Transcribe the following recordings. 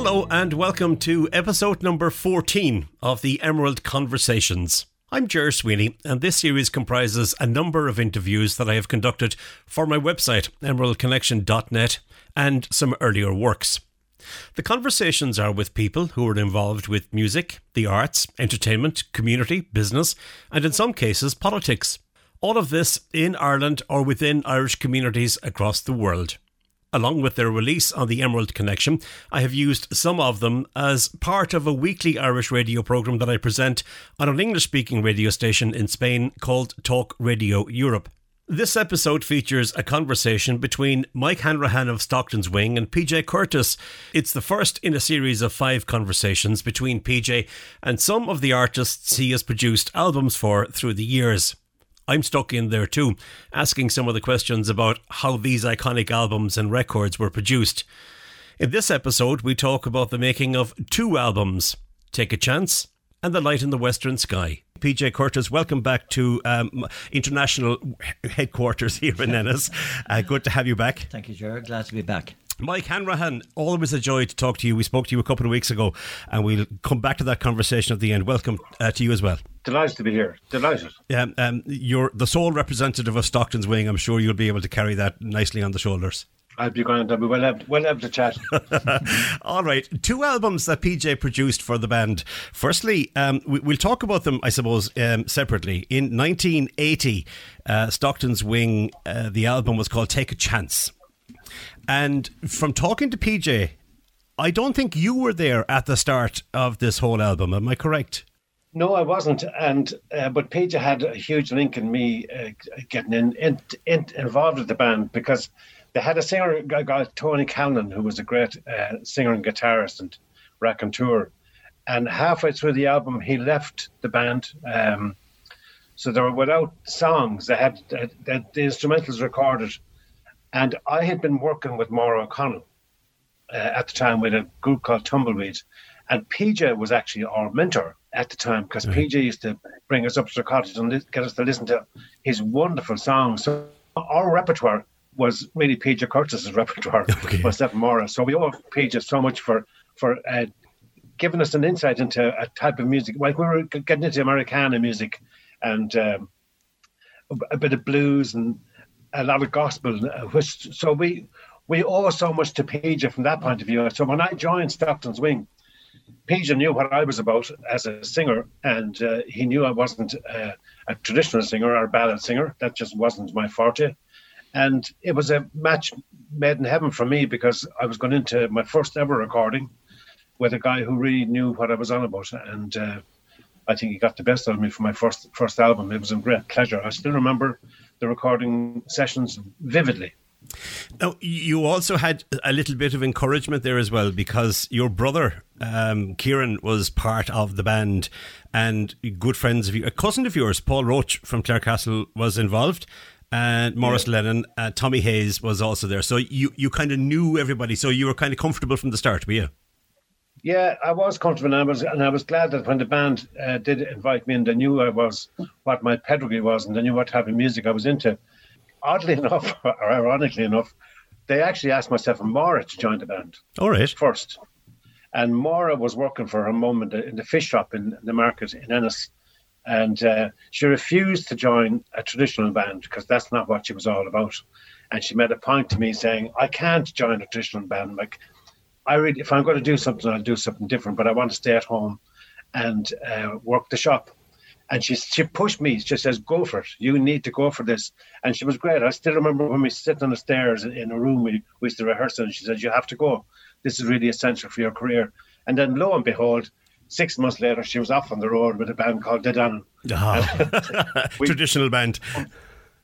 Hello, and welcome to episode number 14 of the Emerald Conversations. I'm Ger Sweeney, and this series comprises a number of interviews that I have conducted for my website, emeraldconnection.net, and some earlier works. The conversations are with people who are involved with music, the arts, entertainment, community, business, and in some cases, politics. All of this in Ireland or within Irish communities across the world. Along with their release on the Emerald Connection, I have used some of them as part of a weekly Irish radio programme that I present on an English speaking radio station in Spain called Talk Radio Europe. This episode features a conversation between Mike Hanrahan of Stockton's Wing and PJ Curtis. It's the first in a series of five conversations between PJ and some of the artists he has produced albums for through the years. I'm stuck in there too, asking some of the questions about how these iconic albums and records were produced. In this episode, we talk about the making of two albums Take a Chance and The Light in the Western Sky. PJ Curtis, welcome back to um, international headquarters here in Ennis. Uh, good to have you back. Thank you, Jared. Glad to be back. Mike Hanrahan, always a joy to talk to you. We spoke to you a couple of weeks ago, and we'll come back to that conversation at the end. Welcome uh, to you as well. Delighted to be here. Delighted. Um, um, you're the sole representative of Stockton's Wing. I'm sure you'll be able to carry that nicely on the shoulders. I'll be going to be well able, well able to chat. All right. Two albums that PJ produced for the band. Firstly, um, we, will talk about them, I suppose, um, separately. In 1980, uh, Stockton's Wing, uh, the album was called Take a Chance. And from talking to PJ, I don't think you were there at the start of this whole album. Am I correct? No, I wasn't. And uh, but PJ had a huge link in me uh, getting in, in, in, involved with the band because they had a singer, a guy Tony Callan, who was a great uh, singer and guitarist and raconteur. And halfway through the album, he left the band. Um, so they were without songs. They had, they had the instrumentals recorded and I had been working with Maura O'Connell uh, at the time with a group called Tumbleweed. And PJ was actually our mentor at the time because mm-hmm. PJ used to bring us up to the cottage and li- get us to listen to his wonderful songs. So our repertoire was really PJ Curtis's repertoire, okay. myself and Maura. So we owe PJ so much for for uh, giving us an insight into a type of music. Like we were getting into Americana music and um, a bit of blues and a lot of gospel, uh, which so we we owe so much to PJ from that point of view. So when I joined Stockton's Wing, PJ knew what I was about as a singer, and uh, he knew I wasn't uh, a traditional singer or a ballad singer. That just wasn't my forte. And it was a match made in heaven for me because I was going into my first ever recording with a guy who really knew what I was on about, and uh, I think he got the best out of me for my first first album. It was a great pleasure. I still remember the recording sessions vividly. Now, you also had a little bit of encouragement there as well because your brother, um, Kieran, was part of the band and good friends of you. A cousin of yours, Paul Roche from Clarecastle, was involved. And Maurice yeah. Lennon, uh, Tommy Hayes was also there. So you, you kind of knew everybody. So you were kind of comfortable from the start, were you? Yeah, I was comfortable, and I was, and I was glad that when the band uh, did invite me, and they knew I was what my pedigree was, and they knew what type of music I was into. Oddly enough, or ironically enough, they actually asked myself and Maura to join the band. All right. First, and Maura was working for her mum in the, in the fish shop in, in the market in Ennis, and uh, she refused to join a traditional band because that's not what she was all about. And she made a point to me saying, "I can't join a traditional band. Like I really, if I'm going to do something, I'll do something different. But I want to stay at home and uh, work the shop. And she she pushed me. She says, "Go for it. You need to go for this." And she was great. I still remember when we sit on the stairs in a room we, we used to rehearse, and she said, "You have to go. This is really essential for your career." And then, lo and behold, six months later, she was off on the road with a band called Dead Oh. Traditional band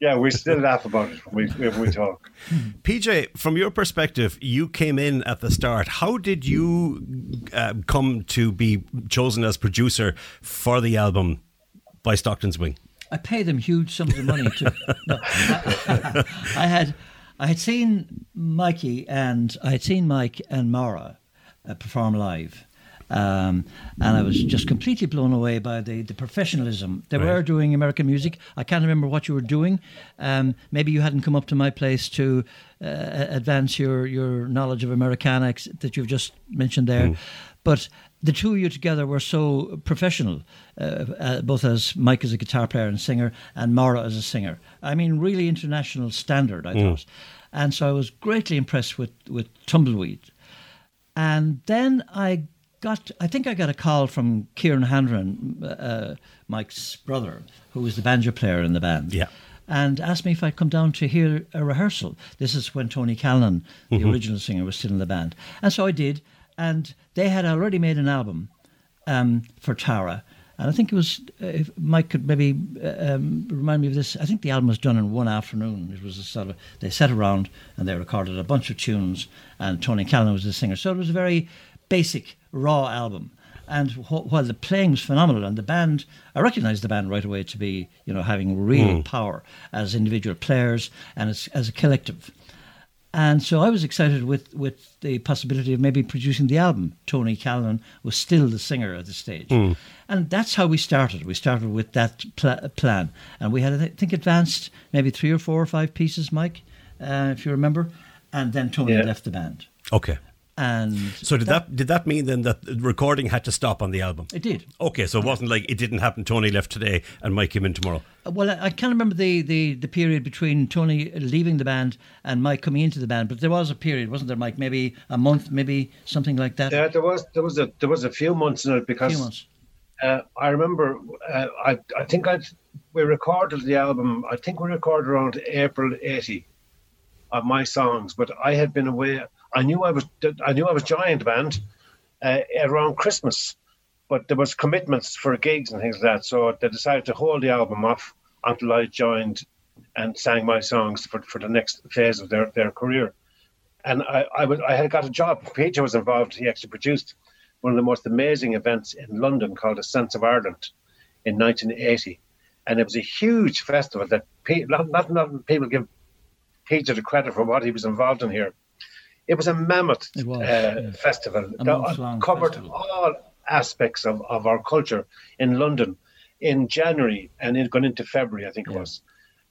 yeah, we still laugh about it when we, when we talk. PJ, from your perspective, you came in at the start. How did you uh, come to be chosen as producer for the album by Stockton's Wing? I pay them huge sums of money to. no, I, I, had, I had seen Mikey and I had seen Mike and Maura uh, perform live, Um, and I was just completely blown away by the, the professionalism. They Right. were doing American music. I can't remember what you were doing. Um, maybe you hadn't come up to my place to uh, advance your, your knowledge of Americana that you've just mentioned there. But the two of you together were so professional, uh, uh, both as Mike as a guitar player and singer, and Maura as a singer. I mean, really international standard, I thought. And so I was greatly impressed with, with Tumbleweed. And then I got, I think I got a call from Kieran Hanrahan, uh, Mike's brother, who was the banjo player in the band. Yeah. And asked me if I'd come down to hear a rehearsal. This is when Tony Callan, the original singer, was still in the band. And so I did. And they had already made an album um, for Tara. And I think it was, uh, if Mike could maybe uh, um, remind me of this. I think the album was done in one afternoon. It was a sort of, they sat around and they recorded a bunch of tunes, and Tony Callan was the singer. So it was a very basic, raw album. And wh- while the playing was phenomenal, and the band, I recognised the band right away to be, you know, having real power as individual players and as, as a collective. And so I was excited with, with the possibility of maybe producing the album. Tony Callan was still the singer at the stage. And that's how we started. We started with that pl- plan. And we had, I think, advanced maybe three or four or five pieces, Mike, uh, if you remember. And then Tony Yeah. left the band. Okay. And So did that, did that mean then that the recording had to stop on the album? it did. Okay, so it wasn't like it didn't happen. Tony left today and Mike came in tomorrow. Well, I I can't remember the, the, the period between Tony leaving the band and Mike coming into the band, but there was a period, wasn't there, Mike? Maybe a month, maybe something like that. Yeah, there was there was a there was a few months in it a because few months. Uh, I remember, uh, I I think I we recorded the album. I think we recorded around April '80 of my songs, but I had been away. I knew I was I knew I was giant band uh, around Christmas, but there was commitments for gigs and things like that. So they decided to hold the album off until I joined and sang my songs for, for the next phase of their, their career. And I, I was I had got a job. PJ was involved. He actually produced one of the most amazing events in London called the Sense of Ireland in 1980, and it was a huge festival that pe- not, not people give PJ the credit for what he was involved in here. It was a mammoth was, uh, yeah. festival A that covered festival. all aspects of, of our culture in London in January and it going into February, I think it was.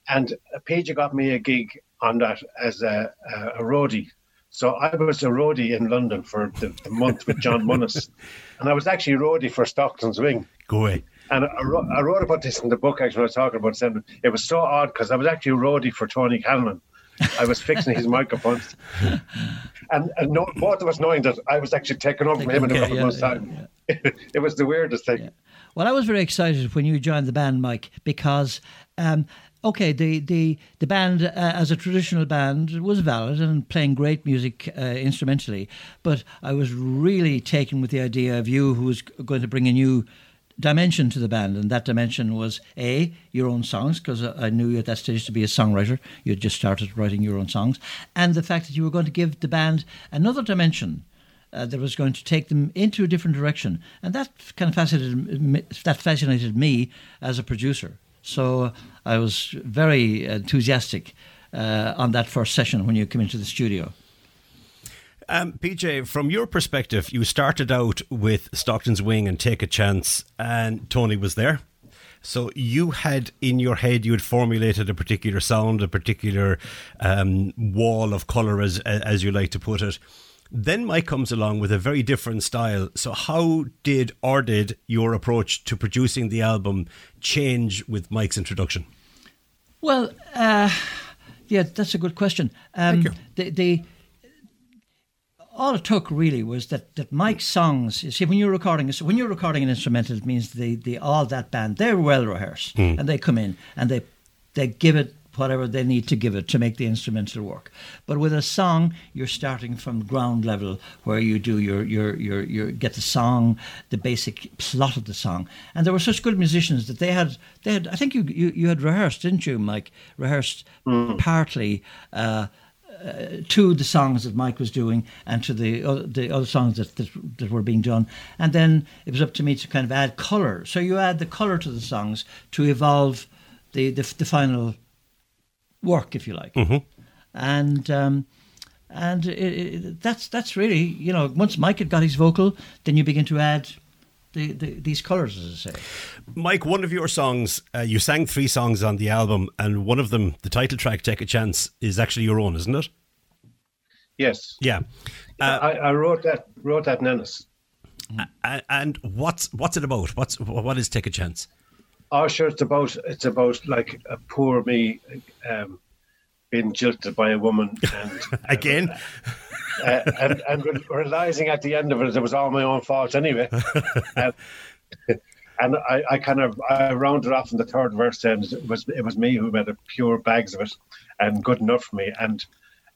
And PJ got me a gig on that as a, a, a roadie. So I was a roadie in London for the, the month with John Munnis. And I was actually a roadie for Stockton's Wing. Go away. And I wrote, I wrote about this in the book, actually, when I was talking about it. It was so odd because I was actually a roadie for Tony Callan. I was fixing his microphones. And, and no, both of us knowing that I was actually taking over from him in a Okay, couple yeah, months' yeah, time. it was the weirdest thing. Well, I was very excited when you joined the band, Mike, because um, okay, the the the band uh, as a traditional band was valid and playing great music uh, instrumentally, but I was really taken with the idea of you, who was going to bring a new dimension to the band, and that dimension was a your own songs because I knew you at that stage to be a songwriter. You had just started writing your own songs, and the fact that you were going to give the band another dimension uh, that was going to take them into a different direction, and that kind of fascinated me, that fascinated me as a producer. So I was very enthusiastic uh, on that first session when you came into the studio. Um, PJ, from your perspective, you started out with Stockton's Wing and Take a Chance, and Tony was there. So you had in your head, you had formulated a particular sound, a particular um, wall of colour, as as you like to put it. Then Mike comes along with a very different style. So how did or did your approach to producing the album change with Mike's introduction? Well, uh, yeah, that's a good question. Um, Thank you. The, the all it took really was that, that Mike's songs. You see, when you're recording, when you're recording an instrumental, it means the, the all that band they're well rehearsed Hmm. and they come in and they they give it whatever they need to give it to make the instrumental work. But with a song, you're starting from ground level where you do your your your your get the song, the basic plot of the song. And there were such good musicians that they had they had. I think you you, you had rehearsed, didn't you, Mike? Rehearsed partly. Uh, uh, to the songs that Mike was doing and to the other, the other songs that, that that were being done, and then it was up to me to kind of add color. So you add the color to the songs to evolve the the, the final work, if you like. And um, and it, it, that's that's really you know once Mike had got his vocal, then you begin to add the, the, these colours, as I say. Mike, one of your songs, uh, you sang three songs on the album, and one of them, the title track, "Take a Chance," is actually your own, isn't it? Yes. Yeah. Uh, I, I, wrote that wrote that in Ennis. And what's what's it about? What's what is Take a Chance? Oh, sure. It's about it's about like a poor me um, being jilted by a woman and again. Uh, and, and realizing at the end of it, it was all my own fault anyway. and, and I, I, kind of I rounded off in the third verse, and it was it was me who made a pure bags of it, and good enough for me. And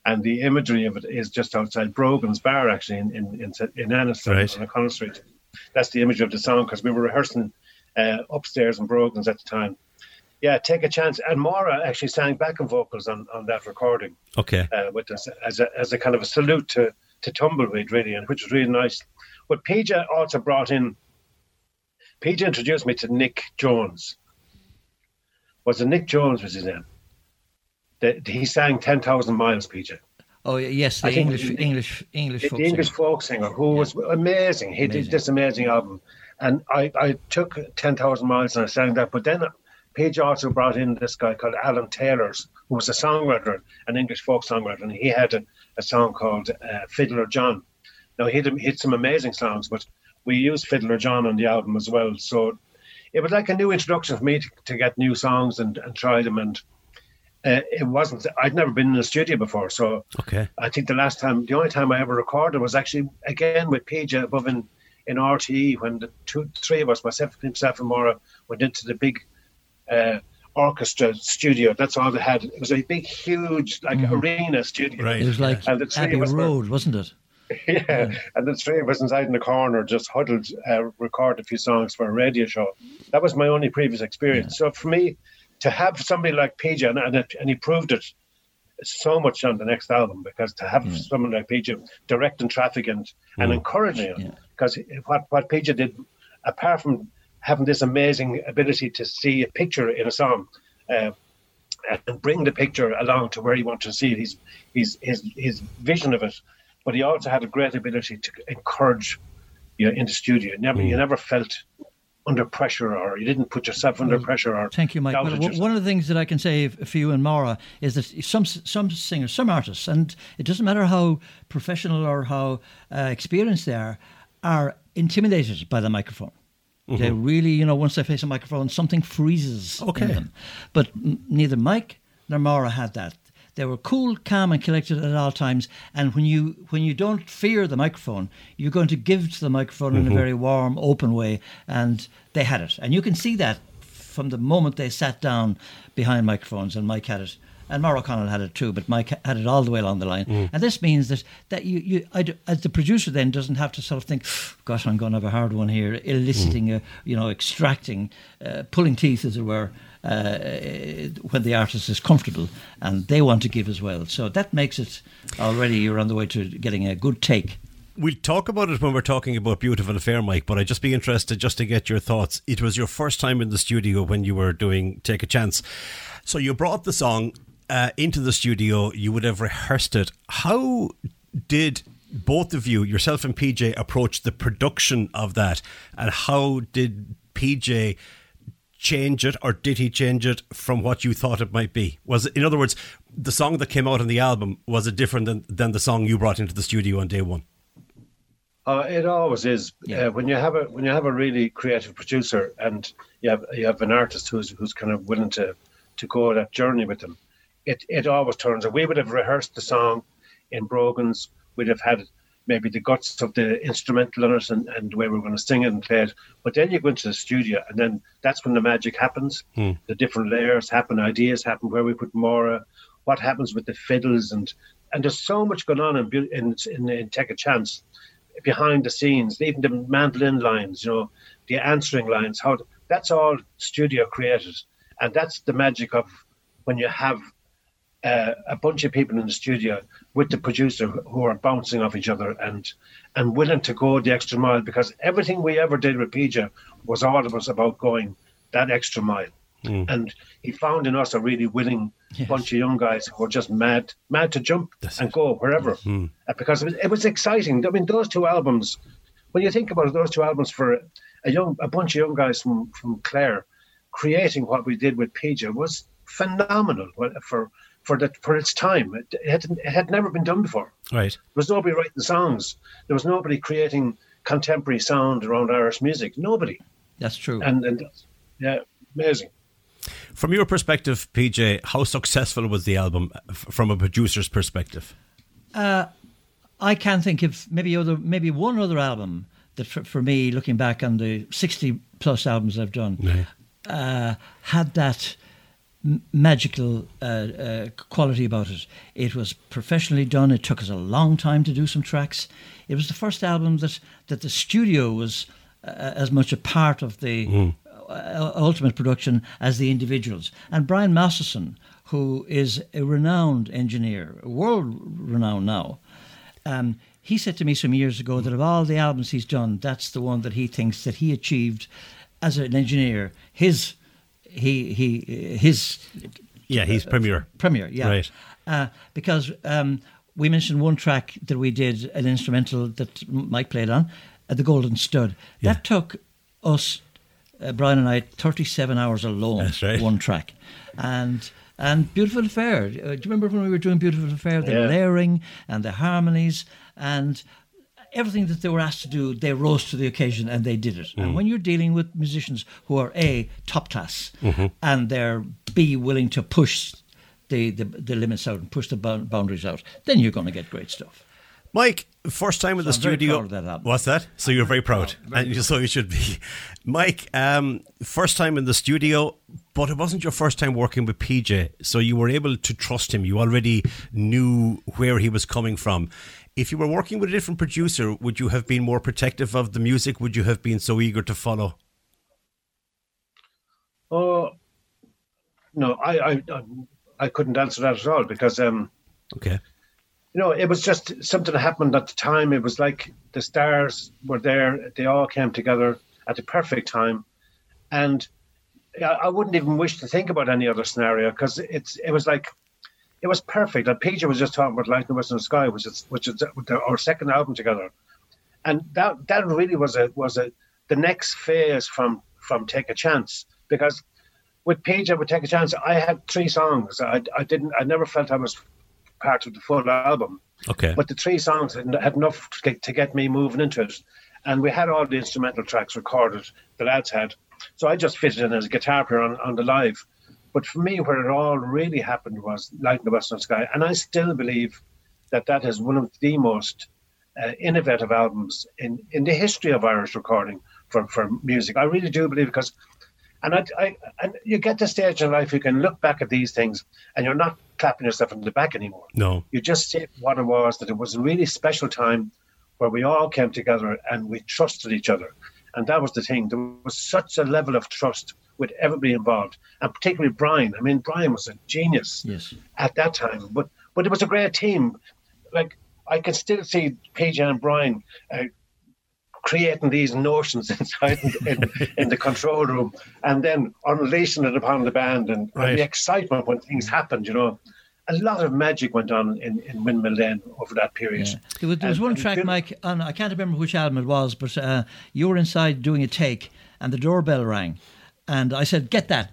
and the imagery of it is just outside Brogan's Bar, actually in in in, in Ennis right. on O'Connell Street. That's the image of the song because we were rehearsing uh, upstairs in Brogan's at the time. Yeah, take a chance. And Maura actually sang backing vocals on, on that recording. Okay. Uh, with us as a as a kind of a salute to to Tumbleweed, really, and which was really nice. But PJ also brought in. PJ introduced me to Nic Jones. Was it Nic Jones? Was his name? The, he sang ten thousand miles, PJ. Oh yes, the English English English the, folk the English singer. folk singer who yeah. was amazing. He amazing. did this amazing album, and I, I took ten thousand miles and I sang that. But then PJ also brought in this guy called Alan Taylors, who was a songwriter, an English folk songwriter, and he had a, a song called uh, Fiddler John. Now he had, he had some amazing songs, but we used Fiddler John on the album as well. So it was like a new introduction for me to, to get new songs and, and try them and uh, it wasn't. I'd never been in a studio before, so okay. I think the last time, the only time I ever recorded was actually again with PJ above in in RTE when the two, three of us, myself, himself, and Maura, went into the big uh, orchestra studio. That's all they had. It was a big, huge, like mm-hmm. arena studio. Right. It was like and the three Abbey Road, were, wasn't it? Yeah. yeah. and the three of us inside in the corner just huddled, uh, record a few songs for a radio show. That was my only previous experience. Yeah. So for me, to have somebody like PJ, and, and, it, and he proved it so much on the next album because to have yeah. someone like PJ directing traffic and, and mm. encouraging it, because what, what PJ did, apart from having this amazing ability to see a picture in a song, uh, and bring the picture along to where he wanted to see it, his, his, his, his vision of it, but he also had a great ability to encourage you in the studio. Never, mm. You never felt under pressure or you didn't put yourself under well, pressure or thank you mike well, one of the things that i can say for you and Maura is that some some singers some artists and it doesn't matter how professional or how uh, experienced they are are intimidated by the microphone mm-hmm. they really you know once they face a microphone something freezes okay. in them but neither mike nor Maura had that they were cool, calm, and collected at all times. And when you when you don't fear the microphone, you're going to give to the microphone mm-hmm. in a mm-hmm. very warm, open way. And they had it, and you can see that from the moment they sat down behind microphones. And Mike had it and Maura O'Connell had it too, but Mike had it all the way along the line. Mm. And this means that that you, you as the producer then doesn't have to sort of think, gosh, I'm going to have a hard one here, eliciting, mm. a, you know, extracting, uh, pulling teeth, as it were, uh, when the artist is comfortable and they want to give as well. So that makes it already you're on the way to getting a good take. We'll talk about it when we're talking about Beautiful Affair, Mike, but I'd just be interested just to get your thoughts. It was your first time in the studio when you were doing Take a Chance. So you brought the song uh, into the studio, you would have rehearsed it. How did both of you, yourself and PJ, approach the production of that? And how did PJ change it or did he change it from what you thought it might be? Was it, in other words, the song that came out on the album, was it different than, than the song you brought into the studio on day one? Uh, it always is. Yeah. Uh, when you have a when you have a really creative producer and you have you have an artist who's who's kind of willing to to go that journey with them, it it always turns out. We would have rehearsed the song in Brogan's. We'd have had maybe the guts of the instrumental on it and, and the way we're going to sing it and play it. But then you go into the studio and then that's when the magic happens. Hmm. The different layers happen, ideas happen, where we put more, what happens with the fiddles and and there's so much going on in in, in, in Take a Chance behind the scenes, even the mandolin lines, you know, the answering lines, how that's all studio created. And that's the magic of when you have uh, a bunch of people in the studio with the producer who are bouncing off each other and and willing to go the extra mile because everything we ever did with PJ was all of us about going that extra mile. Mm. And he found in us a really willing yes. bunch of young guys who were just mad, mad to jump That's and it. go wherever, mm-hmm. because it was, it was, exciting. I mean, those two albums, when you think about it, those two albums for a young, a bunch of young guys from from Clare, creating what we did with PJ was phenomenal for for that for its time. It, it, had, it had never been done before. Right. There was nobody writing songs. There was nobody creating contemporary sound around Irish music. Nobody. That's true. And, and yeah, amazing. From your perspective, PJ, how successful was the album from a producer's perspective? Uh, I can't think of maybe other maybe one other album that for, for me, looking back on the sixty plus albums I've done, right. uh, had that magical uh, uh, quality about it. It was professionally done. It took us a long time to do some tracks. It was the first album that that the studio was uh, as much a part of the mm. ultimate production as the individuals. And Brian Masterson, who is a renowned engineer, world renowned now. Um, he said to me some years ago that of all the albums he's done, that's the one that he thinks that he achieved as an engineer. His he he his yeah he's uh, premier premier yeah right uh, because um, we mentioned one track that we did an instrumental that Mike played on uh, the Golden Stud yeah. that took us uh, Brian and I 37 hours alone That's right. one track and and Beautiful Affair. Uh, do you remember when we were doing Beautiful Affair? The yeah. layering and the harmonies and everything that they were asked to do, they rose to the occasion and they did it. Mm. And when you're dealing with musicians who are A, top class, mm-hmm. and they're B, willing to push the, the, the limits out and push the boundaries out, then you're going to get great stuff. Mike, first time in the so studio. That What's that? So you're very proud, oh, very and so you should be. Mike, um, first time in the studio, but it wasn't your first time working with PJ, so you were able to trust him. You already knew where he was coming from if you were working with a different producer, would you have been more protective of the music? Would you have been so eager to follow? Oh no, I I I couldn't answer that at all because um okay you know it was just something that happened at the time. It was like the stars were there; they all came together at the perfect time, and I wouldn't even wish to think about any other scenario because it's it was like it was perfect. And PJ was just talking about Light in the Western Sky, which is which is uh, our second album together, and that that really was a was a the next phase from from Take a Chance because with PJ would Take a Chance, I had three songs. I I didn't I never felt I was part of the full album. Okay. But the three songs had, had enough to get, to get me moving into it, and we had all the instrumental tracks recorded. The lads had, so I just fitted in as a guitar player on, on the live but for me, where it all really happened was Light in the Western Sky. And I still believe that that is one of the most uh, innovative albums in, in the history of Irish recording for, for music. I really do believe because, and I, I and you get to stage in life you can look back at these things and you're not clapping yourself in the back anymore. No, you just see what it was that it was a really special time where we all came together and we trusted each other, and that was the thing. There was such a level of trust with everybody involved, and particularly Brian. I mean, Brian was a genius yes. at that time, but but it was a great team. Like I can still see PJ and Brian uh, creating these notions inside in, in, the control room, and then unleashing it upon the band, and, right. and the excitement when things happened. You know, a lot of magic went on in, in Windmill Lane over that period. Yeah. There was, there was and, one track, Mike, on, I can't remember which album it was, but uh, you were inside doing a take and the doorbell rang. And I said, get that,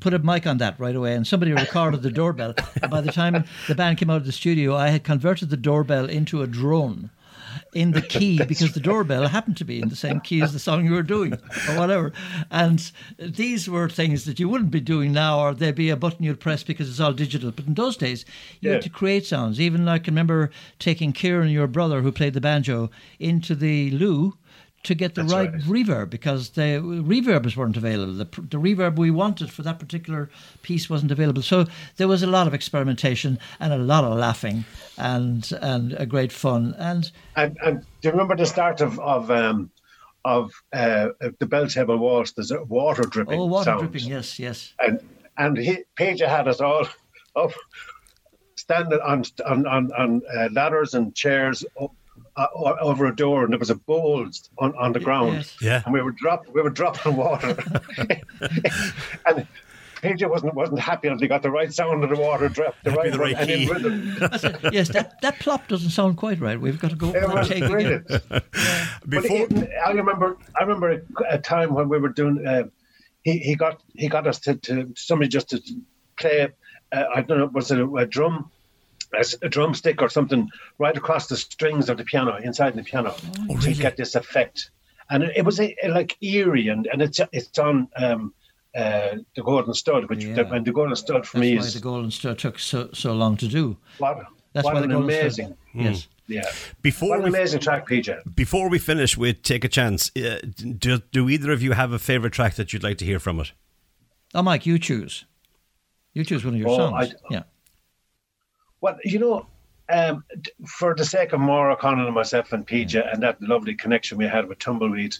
put a mic on that right away. And somebody recorded the doorbell. And by the time the band came out of the studio, I had converted the doorbell into a drone in the key because the doorbell happened to be in the same key as the song you were doing or whatever. And these were things that you wouldn't be doing now or there'd be a button you'd press because it's all digital. But in those days, you yeah. had to create sounds. Even like I remember taking Kieran, your brother who played the banjo, into the loo to get the right, right, reverb because the reverbs weren't available. The, the reverb we wanted for that particular piece wasn't available. So there was a lot of experimentation and a lot of laughing and and a great fun. And and, and do you remember the start of of um, of uh, the Belltable Waltz? There's water dripping. Oh, water sounds. dripping! Yes, yes. And and he, PJ had us all up standing on on on, on uh, ladders and chairs up uh, over a door, and there was a bowl on, on the ground. Yes. Yeah, and we were drop we were dropping water, and PJ wasn't wasn't happy that he got the right sound of the water drip, the Happy right, the right key. rhythm. yes, that, that plop doesn't sound quite right. We've got to go It and was take again. brilliant. But Before, it- I remember, I remember a, a time when we were doing. Uh, he, he got he got us to, to somebody just to play. Uh, I don't know, was it a, a drum, a, s- a drumstick or something, right across the strings of the piano, inside the piano, Oh, to get this effect. And it, it was a, a, like eerie, and, and it's it's on um, uh, the Golden Stud, which Yeah. and the Golden Stud for That's me why is the Golden Stud took so, so long to do. what, That's what why an the Golden amazing, Star. Yes. yeah, before what an we amazing track, PJ. Before we finish with Take a Chance, uh, do, do either of you have a favourite track that you'd like to hear from it? Oh, Mike, you choose. You choose one of your Oh, songs. I- yeah. Well, you know, um, for the sake of Maura O'Connell and myself and PJ and that lovely connection we had with Tumbleweed,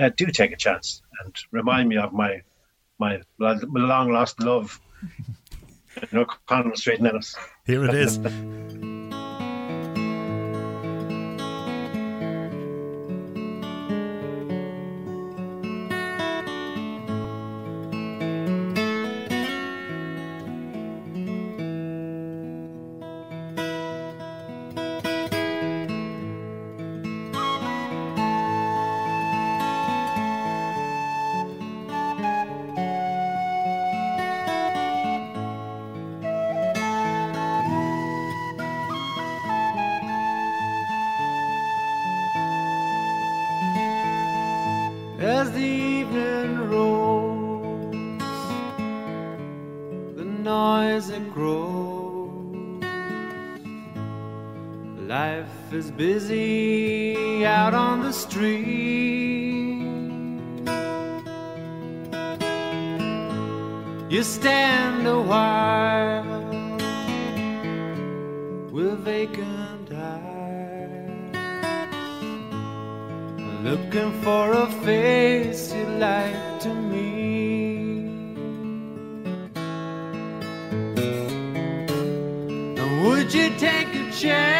uh, do take a chance and remind me of my my, long lost love. you know, O'Connell Street and Ennis. Here it is. busy out on the street. You stand a while with vacant eyes looking for a face you'd like to meet. And would you take a chance?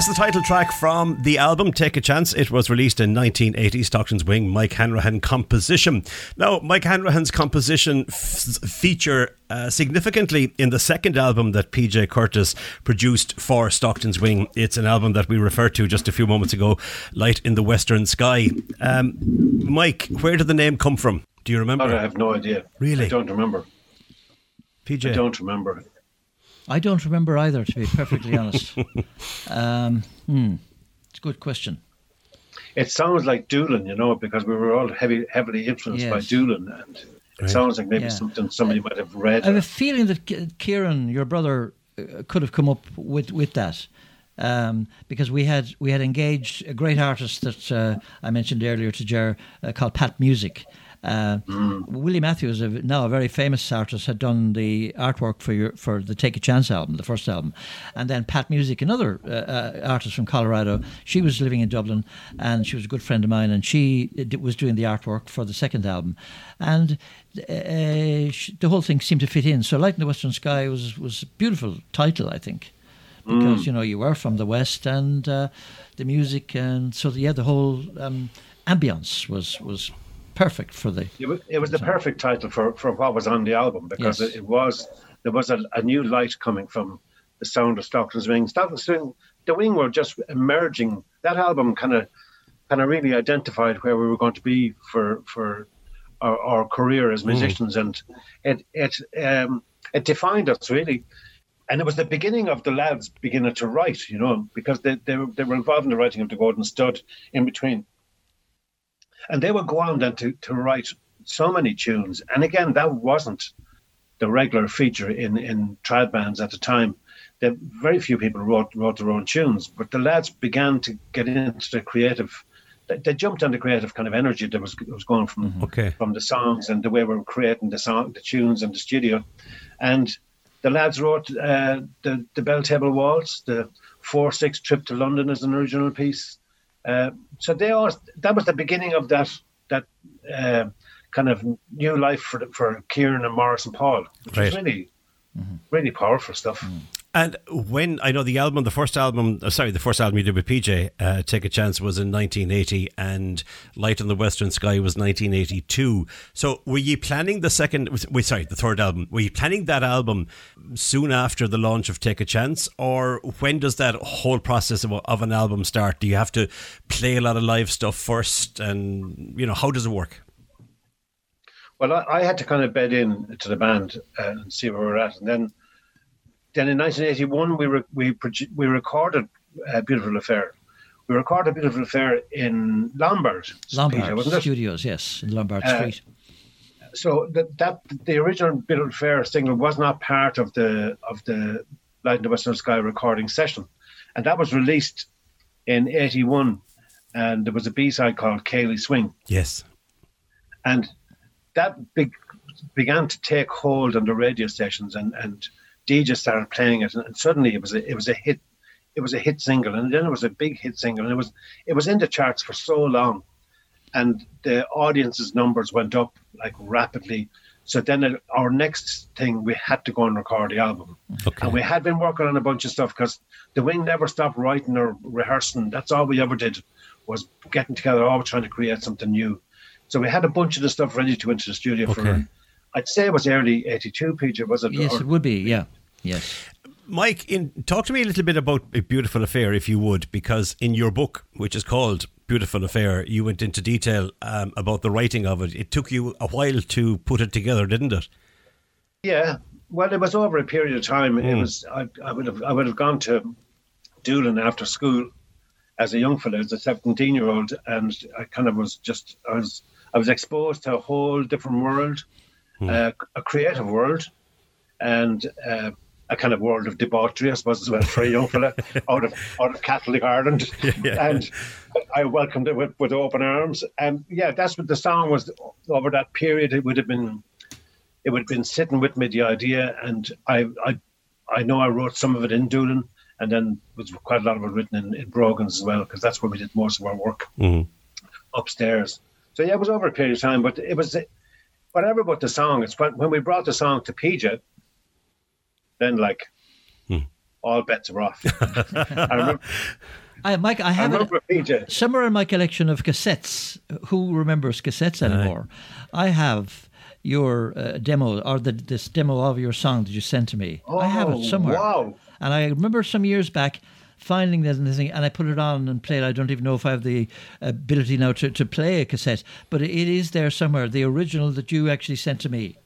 That's the title track from the album Take a Chance. It was released in 1980. Stockton's Wing, Mike Hanrahan composition. Now, Mike Hanrahan's composition f- feature uh, significantly in the second album that PJ Curtis produced for Stockton's Wing. It's an album that we referred to just a few moments ago, Light in the Western Sky. Um, Mike, where did the name come from? Do you remember? I have no idea. Really? I don't remember. PJ. I don't remember. I don't remember either, to be perfectly honest. Um, hmm. It's a good question. It sounds like Doolin, you know, because we were all heavy, heavily influenced by Yes. Doolin, and it Right. sounds like maybe Yeah. something somebody might have read. I have a feeling that Kieran, your brother, uh, could have come up with with that. Um, because we had we had engaged a great artist that uh, I mentioned earlier to Jer uh, called Pat Musick. Uh, Willie Matthews, a, now a very famous artist, had done the artwork for your for the Take a Chance album, the first album, and then Pat Musick, another uh, uh, artist from Colorado. She was living in Dublin, and she was a good friend of mine, and she d- was doing the artwork for the second album, and uh, sh- the whole thing seemed to fit in. So, Light in the Western Sky was was a beautiful title, I think, because you know you were from the West and uh, the music, and so yeah, the whole um, ambience was was perfect for the. It was, it was the perfect title for, for what was on the album because Yes. it, it was there was a, a new light coming from the sound of Stockton's Wing. Stockton's Wing, the Wing were just emerging. That album kind of kind of really identified where we were going to be for for our, our career as musicians, and it it um, it defined us really. And it was the beginning of the lads beginning to write, you know, because they, they, were, they were involved in the writing of the Golden Stud in between and they would go on then to, to write so many tunes. And again, that wasn't the regular feature in, in trad bands at the time. That very few people wrote wrote their own tunes, but the lads began to get into the creative. They, they jumped on the creative kind of energy that was was going from Okay. from the songs and the way we were creating the song, the tunes, and the studio. And the lads wrote uh, the the Belltable Waltz, the four six trip to London as an original piece. Uh, so they all that was the beginning of that that uh, kind of new life for for Kieran and Maurice and Paul, which was Right. really really powerful stuff. And when I know the album, the first album, uh, sorry, the first album you did with PJ, uh, Take a Chance, was in 1980, and Light in the Western Sky was 1982. So, were you planning the second? Wait, sorry, the third album. Were you planning that album soon after the launch of Take a Chance, or when does that whole process of, of an album start? Do you have to play a lot of live stuff first, and you know how does it work? Well, I, I had to kind of bed in to the band uh, and see where we we're at, and then then in 1981 we re- we produ- we recorded a Beautiful Affair. We recorded a Beautiful Affair in Lombard, Lombard PJ, wasn't it? Studios, yes, in Lombard Uh, Street. so that, that the original Beautiful Affair single was not part of the of the Light in the Western Sky recording session, and that was released in '81, and there was a B side called Kaylee Swing, Yes. and that big, began to take hold on the radio stations, and and DJs started playing it, and, and suddenly it was a, it was a hit it was a hit single, and then it was a big hit single, and it was it was in the charts for so long, and the audience's numbers went up like rapidly. So then it, our next thing, we had to go and record the album, Okay. and we had been working on a bunch of stuff because the wing never stopped writing or rehearsing. That's all we ever did was getting together, always trying to create something new. So we had a bunch of the stuff ready to enter the studio Okay. for. I'd say it was early '82, Peter. Was it? Yes, Or- it would be. Yeah. Yes. Mike, in, talk to me a little bit about A Beautiful Affair, if you would, because in your book, which is called Beautiful Affair, you went into detail um, about the writing of it. It took you a while to put it together, didn't it? Yeah, well, it was over a period of time. It Mm. was I, I would have I would have gone to Doolin after school as a young fellow, as a seventeen year old, and I kind of was just I was I was exposed to a whole different world, uh, a creative world, and uh, a kind of world of debauchery, I suppose, as well for a young fella out of out of Catholic Ireland, and I welcomed it with, with open arms. And yeah, that's what the song was. Over that period, it would have been it would have been sitting with me the idea, and I I I know I wrote some of it in Doolin, and then was quite a lot of it written in, in Brogan's as well, because that's where we did most of our work Mhm. upstairs. So yeah, it was over a period of time, but it was whatever about the song. It's when, when we brought the song to PJ, then like all bets are off. I remember, I, Mike, I I have it remember PJ. somewhere in my collection of cassettes. Who remembers cassettes anymore? I have your uh, demo or the, this demo of your song that you sent to me. I have Oh, it somewhere. wow. And I remember some years back finding that in the thing, and I put it on and played. I don't even know if I have the ability now to, to play a cassette, but it is there somewhere. The original that you actually sent to me,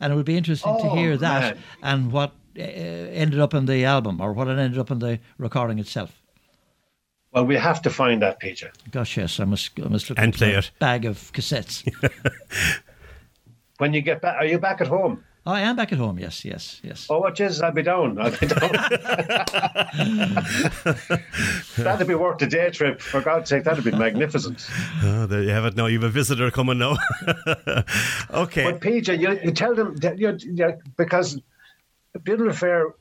and it would be interesting to Oh, hear that man. and what uh, ended up in the album or what it ended up in the recording itself. Well, we have to find that PJ. Gosh, yes, I must, I must look And into play it. bag of cassettes. When you get back, are you back at home? I am back at home. Yes, yes, yes. Oh, what is? I'll be down. I'll be down. that'd be worth the day trip. For God's sake, that'd be magnificent. Oh, there you have it now. You have a visitor coming now. okay. But PJ, you, you tell them that you, you, because Beautiful Affair,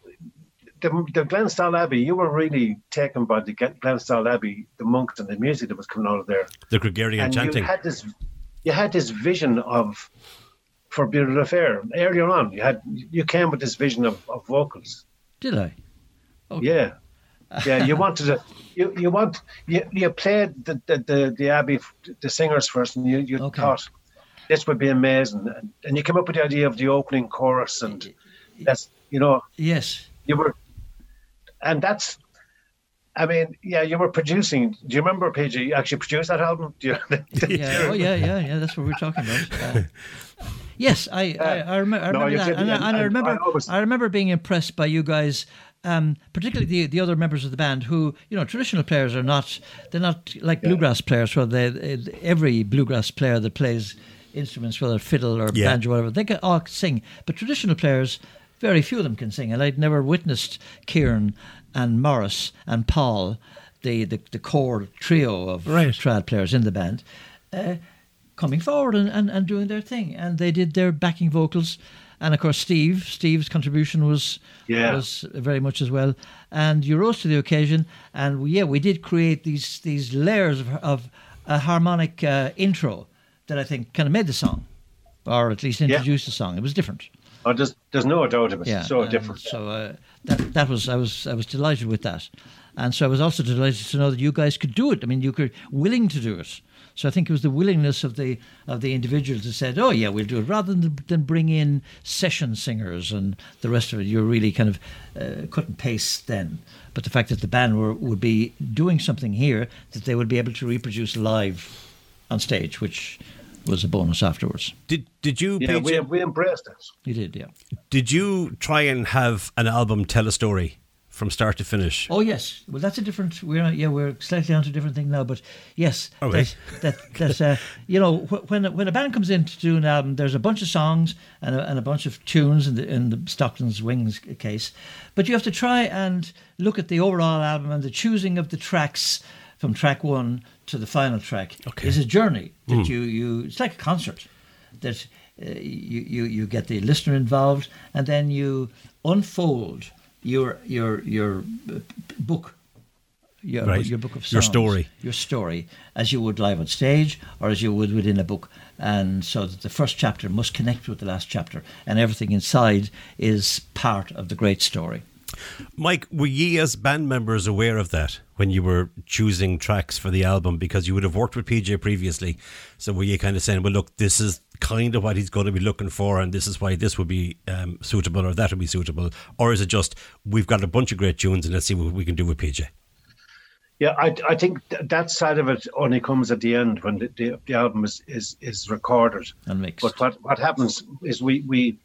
the, the Glenstal Abbey, you were really taken by the Glenstal Abbey, the monks and the music that was coming out of there. the Gregorian and chanting. you had this, you had this vision of for Beautiful Affair earlier on. You had you came with this vision of, of vocals. Did I? Oh Yeah. Yeah, you wanted to. You you want you, you played the, the the the Abbey the singers first, and you you Okay. thought this would be amazing, and, and you came up with the idea of the opening chorus, and that's you know Yes. you were, and that's. I mean, yeah, you were producing. Do you remember, PJ? You actually produced that album. Do you, Yeah. Oh, yeah, yeah, yeah. That's what we're talking about. Uh, yes, I, I, I, rem- I remember you that, didn't, and, I- and- and I remember, I always- I remember being impressed by you guys. Um, particularly the the other members of the band, who you know, traditional players are not. They're not like bluegrass players, where they every bluegrass player that plays instruments, whether fiddle or Yeah. banjo, or whatever, they can all sing. But traditional players, very few of them can sing, and I'd never witnessed Kieran and Maurice and Paul, the the, the core trio of Right. trad players in the band, uh, coming forward and, and, and doing their thing. And they did their backing vocals. And of course, Steve, Steve's contribution was Yeah. was very much as well. And you rose to the occasion. And we, yeah, we did create these these layers of, of a harmonic uh, intro that I think kind of made the song, or at least introduced the song. It was different. oh, there's there's no doubt of it. Yeah, so different. So uh, that that was I was I was delighted with that, and so I was also delighted to know that you guys could do it. I mean, you were willing to do it. So I think it was the willingness of the of the individuals that said, "Oh yeah, we'll do it," rather than than bring in session singers and the rest of it. You're really kind of uh, cut and paste then. But the fact that the band were, would be doing something here that they would be able to reproduce live on stage, which was a bonus afterwards. Did did you Yeah, we we embraced it. You did, yeah. did you try and have an album tell a story from start to finish? Oh yes, well that's a different. We're yeah we're slightly onto a different thing now, but yes, All that, right. that that uh, you know wh- when when a band comes in to do an album, there's a bunch of songs and a, and a bunch of tunes in the in the Stockton's Wings case, but you have to try and look at the overall album and the choosing of the tracks from track one to the final track Okay. is a journey that you you it's like a concert that uh, you, you you get the listener involved and then you unfold your your your uh, book. Your, Right. your book of songs, Your story. your story, as you would live on stage or as you would within a book, and so that the first chapter must connect with the last chapter, and everything inside is part of the great story. Mike, were ye as band members aware of that when you were choosing tracks for the album? Because you would have worked with PJ previously. So were you kind of saying, well, look, this is kind of what he's going to be looking for, and this is why this would be um, suitable or that would be suitable? Or is it just, we've got a bunch of great tunes and let's see what we can do with PJ? Yeah, I, I think th- that side of it only comes at the end when the, the, the album is, is, is recorded. And mixed. But what, what happens is we we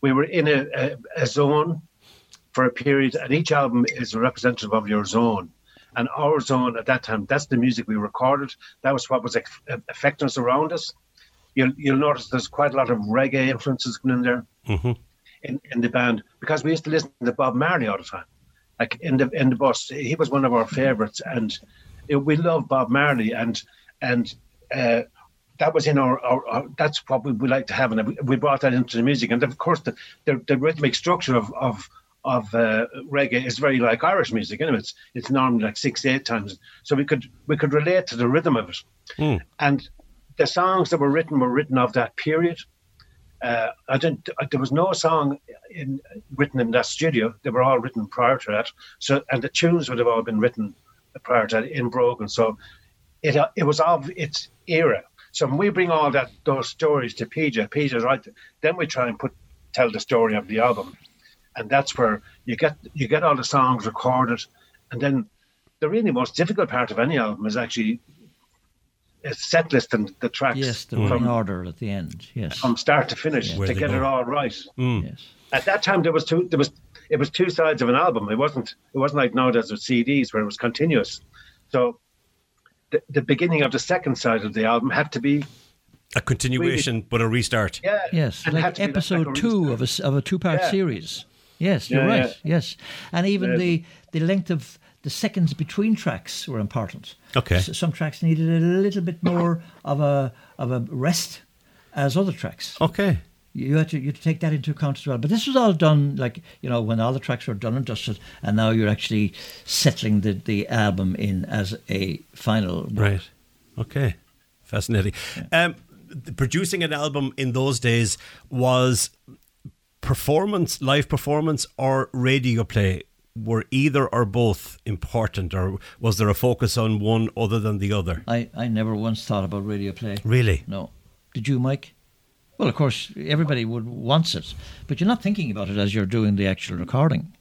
we were in a, a, a zone for a period, and each album is a representative of your zone. And our zone at that time, that's the music we recorded. That was what was affecting us around us. You'll, you'll notice there's quite a lot of reggae influences coming in there in, in the band because we used to listen to Bob Marley all the time. Like in the in the bus, he was one of our favorites, and uh, we love Bob Marley, and and uh, that was in our, our, our that's what we, we like to have, and we- we brought that into the music, and of course the the, the rhythmic structure of of of uh, reggae is very like Irish music. You know, it's it's normally like six eight times, so we could we could relate to the rhythm of it, and the songs that were written were written of that period. Uh, I didn't. uh, There was no song in written in that studio. They were all written prior to that. So, and the tunes would have all been written prior to that in Brogan. So, it uh, it was of its era. So when we bring all that those stories to PJ, PJ's right. Then we try and put tell the story of the album, and that's where you get you get all the songs recorded, and then the really most difficult part of any album is actually set list and the tracks Yes, the from, running order at the end. Yes, from start to finish Where to get go. it all right. Mm. yes. At that time, there was two. There was it was two sides of an album. It wasn't. It wasn't like nowadays with CDs where it was continuous. So, the, the beginning of the second side of the album had to be A continuation, but a restart. yeah. Yes, it had like to like- episode like two of a s- of a two part Yeah. series. Yes, you're Yeah, right. Yes, and even Yeah. the the length of the seconds between tracks were important. Okay. S- some tracks needed a little bit more of a of a rest as other tracks. Okay. You had to you had to take that into account as well. But this was all done like you know when all the tracks were done and dusted, and now you're actually settling the the album in as a final. work. Right. Okay. Fascinating. Um, producing an album in those days was performance, live performance, or radio play. Were either or both important, or was there a focus on one other than the other? I I never once thought about radio play. Really? No. Did you, Mike? Well, of course, everybody would wants it, but you're not thinking about it as you're doing the actual recording.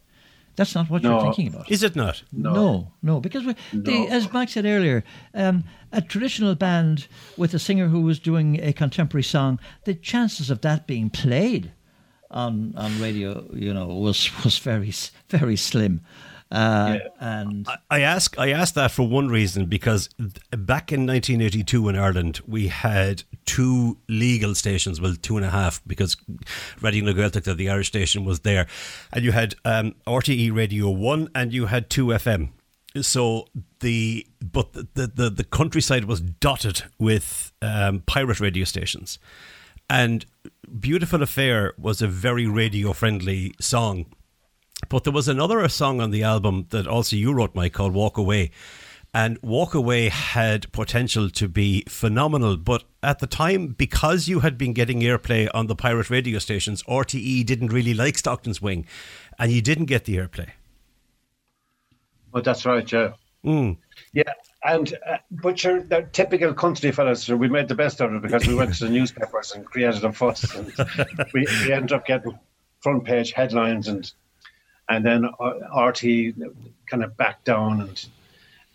That's not what you're thinking about. Is it not? No, no, because we, The, as Mike said earlier, um, a traditional band with a singer who was doing a contemporary song, the chances of that being played on on radio, you know, was was very very slim. Uh, And I ask I ask that for one reason because back in 1982 in Ireland we had two legal stations, well two and a half because Radio na Gaeltacht, the Irish station, was there, and you had um, RTE Radio One and you had Two FM. So the but the the, the, the countryside was dotted with um, pirate radio stations, and Beautiful Affair was a very radio friendly song. But there was another song on the album that also you wrote, Mike, called Walk Away. And Walk Away had potential to be phenomenal. But at the time, because you had been getting airplay on the pirate radio stations, RTE didn't really like Stockton's Wing. And you didn't get the airplay. Oh, that's right. Yeah. Mm. Yeah, and uh, but you're the typical country fellas. So we made the best of it because we went to the newspapers and created a fuss, and we, we ended up getting front page headlines, and and then uh, RT kind of backed down, and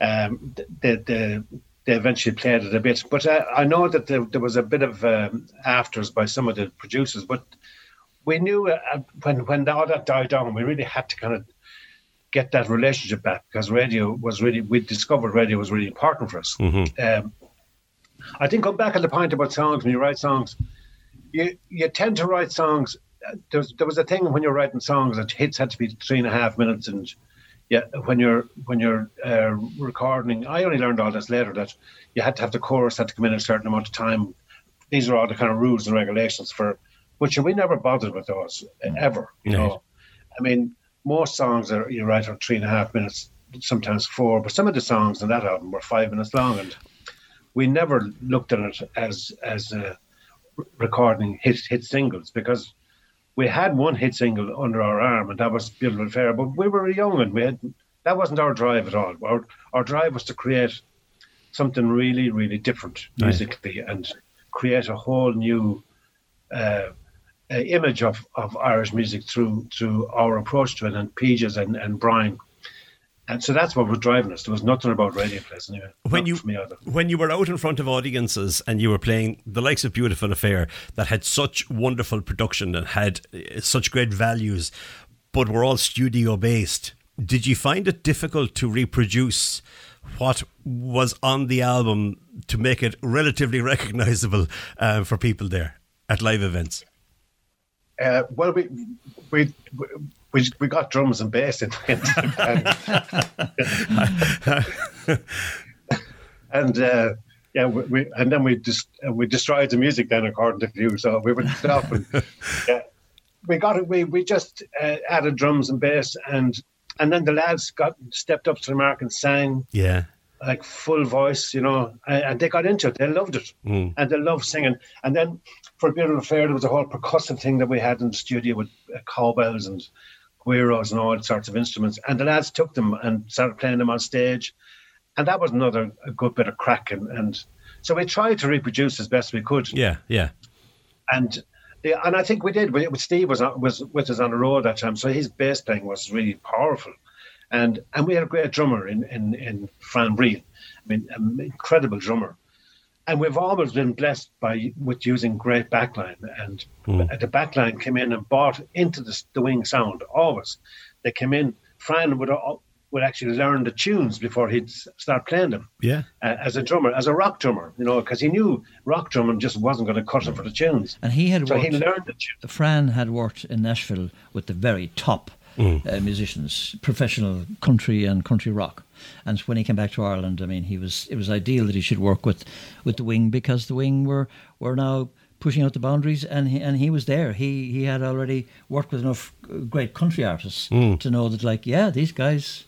um, they, eventually played it a bit. But uh, I know that there, there was a bit of um, afters by some of the producers, but we knew uh, when when all that died down, we really had to kind of get that relationship back because radio was really we discovered radio was really important for us. Um, I think going back on the point about songs when you write songs, you you tend to write songs. uh, There's, there was a thing when you're writing songs that hits had to be three and a half minutes, and yeah, when you're when you're uh, recording, I only learned all this later that you had to have the chorus had to come in a certain amount of time. These are all the kind of rules and regulations for which we never bothered with those uh, ever. You Right. know, I mean, most songs are you write are three and a half minutes, sometimes four, but some of the songs on that album were five minutes long, and we never looked at it as as uh, recording hit hit singles because we had one hit single under our arm, and that was Beautiful Affair, But we were young, and we had that wasn't our drive at all. Our our drive was to create something really, really different musically and create a whole new uh, uh, image of, of Irish music through through our approach to it and PJ's and, and Brian. And so that's what was driving us. There was nothing about radio plays anyway. When you when you were out in front of audiences and you were playing the likes of Beautiful Affair that had such wonderful production and had uh, such great values, but were all studio based, did you find it difficult to reproduce what was on the album to make it relatively recognizable uh, for people there at live events? Uh, well, we, we we we got drums and bass in, and uh, yeah, we, we, and then we just we destroyed the music then according to you. So we went off and yeah, we got it. We we just uh, added drums and bass and and then the lads got stepped up to the mark and sang. Yeah. Like full voice, you know, and, and they got into it. They loved it, mm. and they loved singing. And then for a Beautiful Affair, there was a whole percussive thing that we had in the studio with uh, cowbells and guiros and all sorts of instruments. And the lads took them and started playing them on stage, and that was another a good bit of crack. And, and so we tried to reproduce as best we could. Yeah, yeah. And yeah, and I think we did. We, Steve was was with us on the road that time, so his bass playing was really powerful, and and we had a great drummer in in in Fran Breen. I mean, an incredible drummer, and we've always been blessed by with using great backline. And mm. the backline came in and bought into the, the wing sound. Always, they came in. Fran would would actually learn the tunes before he'd start playing them. Yeah. Uh, as a drummer, as a rock drummer, you know, because he knew rock drumming just wasn't going to cut it for the tunes. And he had so worked, he learned the tunes. Fran had worked in Nashville with the very top mm. uh, musicians, professional country and country rock. And when he came back to Ireland, I mean, he was it was ideal that he should work with, with the Wing because the Wing were were now pushing out the boundaries, and he, and he was there. He he had already worked with enough great country artists mm. to know that, like, yeah, these guys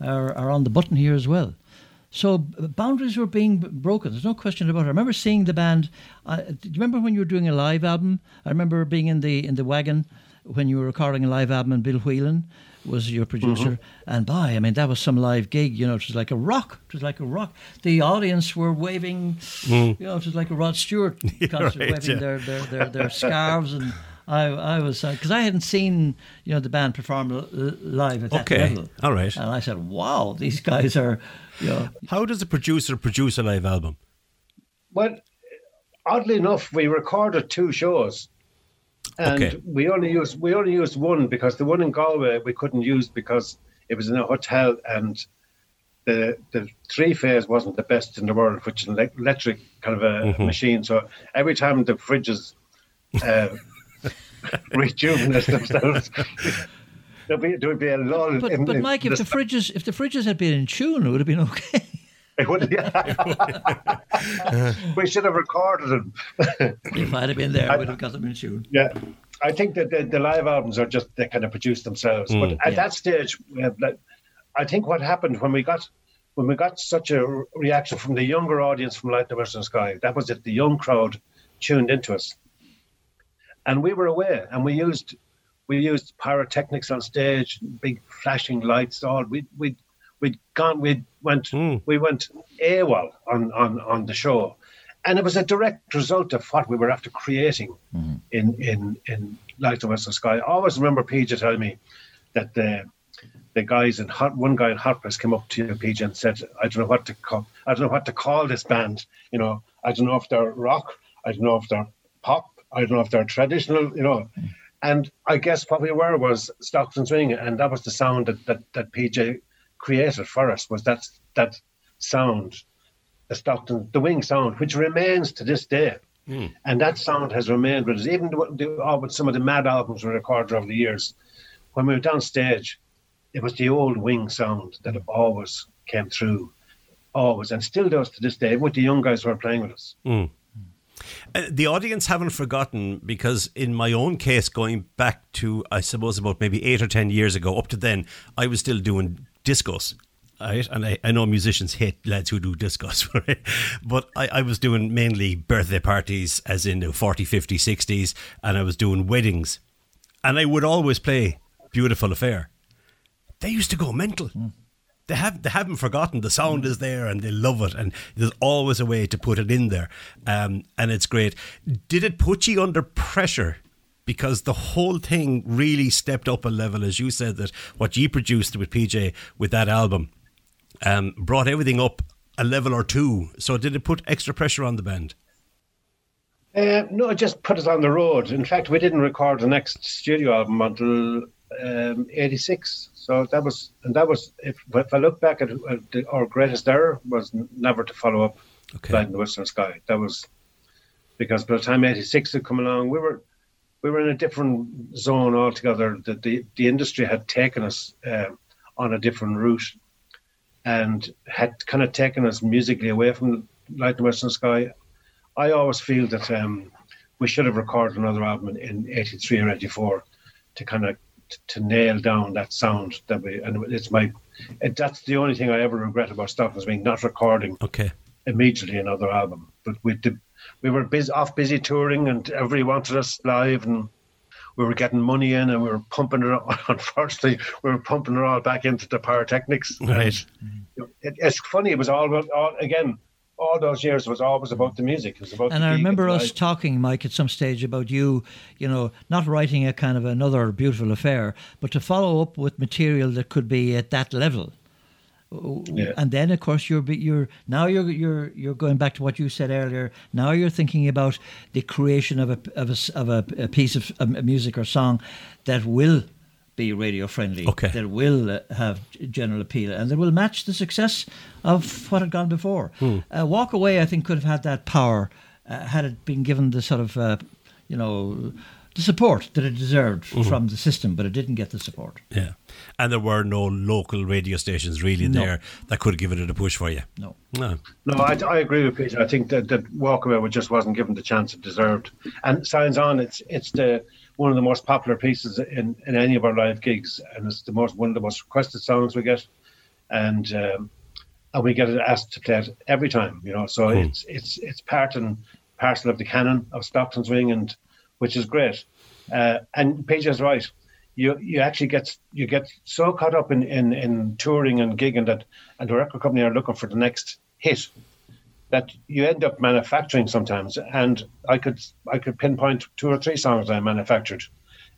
are, are on the button here as well. So boundaries were being broken. There's no question about it. I remember seeing the band. Uh, do you remember when you were doing a live album? I remember being in the in the wagon when you were recording a live album, and Bill Whelan was your producer. Mm-hmm. And by, I mean, that was some live gig. You know, it was like a rock. It was like a rock. The audience were waving. Mm. You know, it was like a Rod Stewart concert, right, waving yeah. their, their, their, their scarves and. I, I was because I hadn't seen you know the band perform l- live at that Okay, level. all right. And I said, "Wow, these guys are." You know, How does a producer produce a live album? Well, oddly enough, we recorded two shows, and Okay. we only used we only used one because the one in Galway we couldn't use because it was in a hotel and the the three phase wasn't the best in the world, which is an electric kind of a Mm-hmm. machine. So every time the fridges uh, rejuvenate themselves. There'd be, there would be a lull. but in, but in Mike, if the fridges if the fridges had been in tune, it would have been okay. It would- yeah. we should have recorded them. if I'd have been there, I would have got them in tune. Yeah, I think that the, the live albums are just they kind of produce themselves. but hmm. at Yeah. that stage, we had, like, I think what happened when we got when we got such a re- reaction from the younger audience from Light the Western Sky, that was it. The young crowd tuned into us, and we were aware, and we used we used pyrotechnics on stage, big flashing lights. All we we we'd gone we went Mm. we went AWOL on on on the show. And it was a direct result of what we were after creating in in in Light the Western Sky. I always remember PJ telling me that the the guys in hot one guy in Hot Press came up to PJ and said, "I don't know what to call I don't know what to call this band. You know, I don't know if they're rock, I don't know if they're pop, I don't know if they're traditional. You know." And I guess what we were was Stockton's Wing, and that was the sound that, that, that PJ created for us was that that sound, the Stockton, the wing sound, which remains to this day. And that sound has remained with us. Even the, the, all with some of the mad albums we recorded over the years, when we were down stage, it was the old wing sound that always came through, always, and still does to this day with the young guys who are playing with us. Uh, the audience haven't forgotten because, in my own case, going back to, I suppose, about maybe eight or ten years ago, up to then, I was still doing discos. Right, and I, I know musicians hate lads who do discos, right? but I, I was doing mainly birthday parties, as in the 40, 50, 60s, and I was doing weddings. And I would always play Beautiful Affair. They used to go mental. Mm they have they haven't forgotten the sound is there and they love it and there's always a way to put it in there um, and it's great did it put you under pressure because the whole thing really stepped up a level as you said that what you produced with PJ with that album um, brought everything up a level or two so did it put extra pressure on the band uh, no, it just put us on the road. In fact, we didn't record the next studio album until um, 86. So that was, and that was, if, if I look back at, at the, our greatest error was never to follow up okay. Light in the Western Sky. That was because by the time 86 had come along, we were, we were in a different zone altogether. The, the, the industry had taken us uh, on a different route and had kind of taken us musically away from Light in the Western Sky. I always feel that um, we should have recorded another album in 83 or 84 to kind of to nail down that sound that we and it's my it, that's the only thing I ever regret about stuff is being not recording okay immediately another album but we did we were busy off busy touring and everybody wanted us live and we were getting money in and we were pumping it unfortunately we were pumping it all back into the pyrotechnics right it, it's funny it was all about all, again all those years was always about the music. It was about. And I remember us talking, Mike, at some stage about you, you know, not writing a kind of another beautiful affair, but to follow up with material that could be at that level. Yeah. And then, of course, you're you're now you're you're you're going back to what you said earlier. Now you're thinking about the creation of a of a, of a, a piece of music or song that will be radio friendly, okay. that will uh, have general appeal, and that will match the success of what had gone before. Hmm. Uh, Walk Away, I think, could have had that power uh, had it been given the sort of, uh, you know, the support that it deserved mm-hmm. from the system, but it didn't get the support. Yeah. And there were no local radio stations really no. there that could have given it a push for you. No. No. No, I, I agree with Peter. I think that, that Walk Away just wasn't given the chance it deserved. And Signs On, it's it's the one of the most popular pieces in, in any of our live gigs, and it's the most one of the most requested songs we get, and um, and we get asked to play it every time, you know. So mm. it's it's it's part and parcel of the canon of Stockton's Wing, and which is great. Uh, and is right. You you actually get you get so caught up in, in, in touring and gigging that, and the record company are looking for the next hit that you end up manufacturing sometimes. And I could I could pinpoint two or three songs I manufactured